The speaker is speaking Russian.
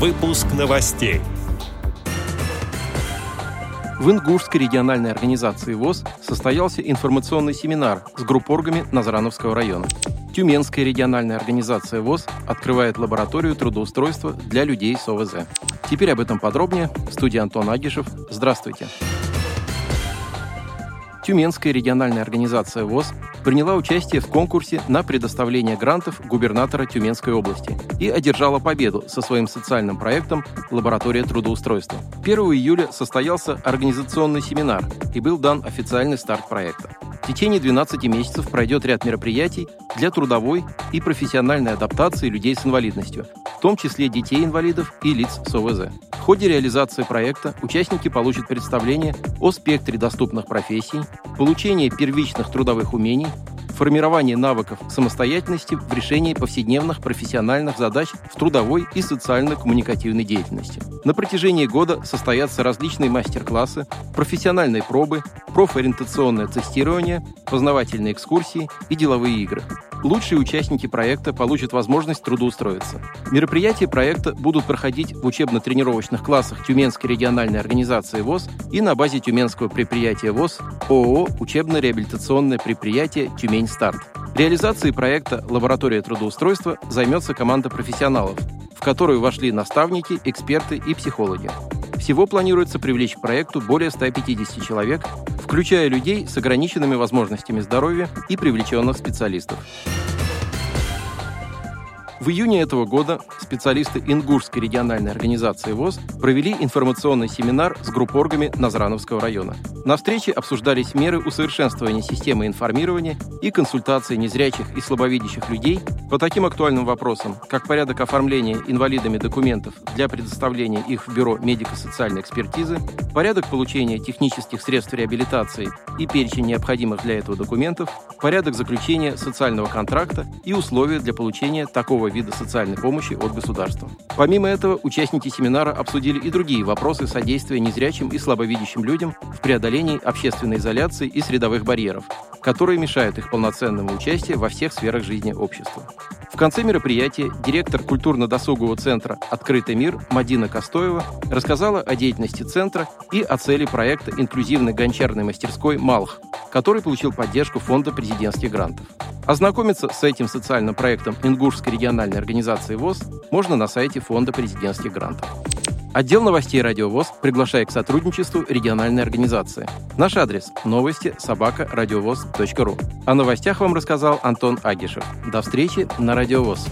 Выпуск новостей. В Ингушской региональной организации ВОЗ состоялся информационный семинар с группоргами Назрановского района. Тюменская региональная организация ВОЗ открывает лабораторию трудоустройства для людей с ОВЗ. Теперь об этом подробнее. В студии Антон Агишев. Здравствуйте. Тюменская региональная организация ВОЗ приняла участие в конкурсе на предоставление грантов губернатора Тюменской области и одержала победу со своим социальным проектом «Лаборатория трудоустройства». 1 июля состоялся организационный семинар и был дан официальный старт проекта. В течение 12 месяцев пройдет ряд мероприятий для трудовой и профессиональной адаптации людей с инвалидностью, в том числе детей-инвалидов и лиц с ОВЗ. В ходе реализации проекта участники получат представление о спектре доступных профессий, получение первичных трудовых умений, формирование навыков самостоятельности в решении повседневных профессиональных задач в трудовой и социально-коммуникативной деятельности. На протяжении года состоятся различные мастер-классы, профессиональные пробы, профориентационное тестирование, познавательные экскурсии и деловые игры. Лучшие участники проекта получат возможность трудоустроиться. Мероприятия проекта будут проходить в учебно-тренировочных классах Тюменской региональной организации ВОЗ и на базе тюменского предприятия ВОЗ ООО «Учебно-реабилитационное предприятие Тюмень Старт». Реализацией проекта «Лаборатория трудоустройства» займется команда профессионалов, в которую вошли наставники, эксперты и психологи. Всего планируется привлечь к проекту более 150 человек, включая людей с ограниченными возможностями здоровья и привлеченных специалистов. В июне этого года специалисты Ингушской региональной организации ВОЗ провели информационный семинар с группоргами Назрановского района. На встрече обсуждались меры усовершенствования системы информирования и консультации незрячих и слабовидящих людей по таким актуальным вопросам, как порядок оформления инвалидами документов для предоставления их в Бюро медико-социальной экспертизы, порядок получения технических средств реабилитации и перечень необходимых для этого документов, порядок заключения социального контракта и условия для получения такого вида социальной помощи от государства. Помимо этого, участники семинара обсудили и другие вопросы содействия незрячим и слабовидящим людям в преодолении общественной изоляции и средовых барьеров, которые мешают их полноценному участию во всех сферах жизни общества. В конце мероприятия директор культурно-досугового центра «Открытый мир» Мадина Костоева рассказала о деятельности центра и о цели проекта инклюзивной гончарной мастерской «Малх», который получил поддержку Фонда президентских грантов. Ознакомиться с этим социальным проектом Ингушской региональной организации ВОЗ можно на сайте Фонда президентских грантов. Отдел новостей «Радио ВОЗ» приглашает к сотрудничеству региональной организации. Наш адрес – новости собака ру. О новостях вам рассказал Антон Агишев. До встречи на «Радио ВОЗ».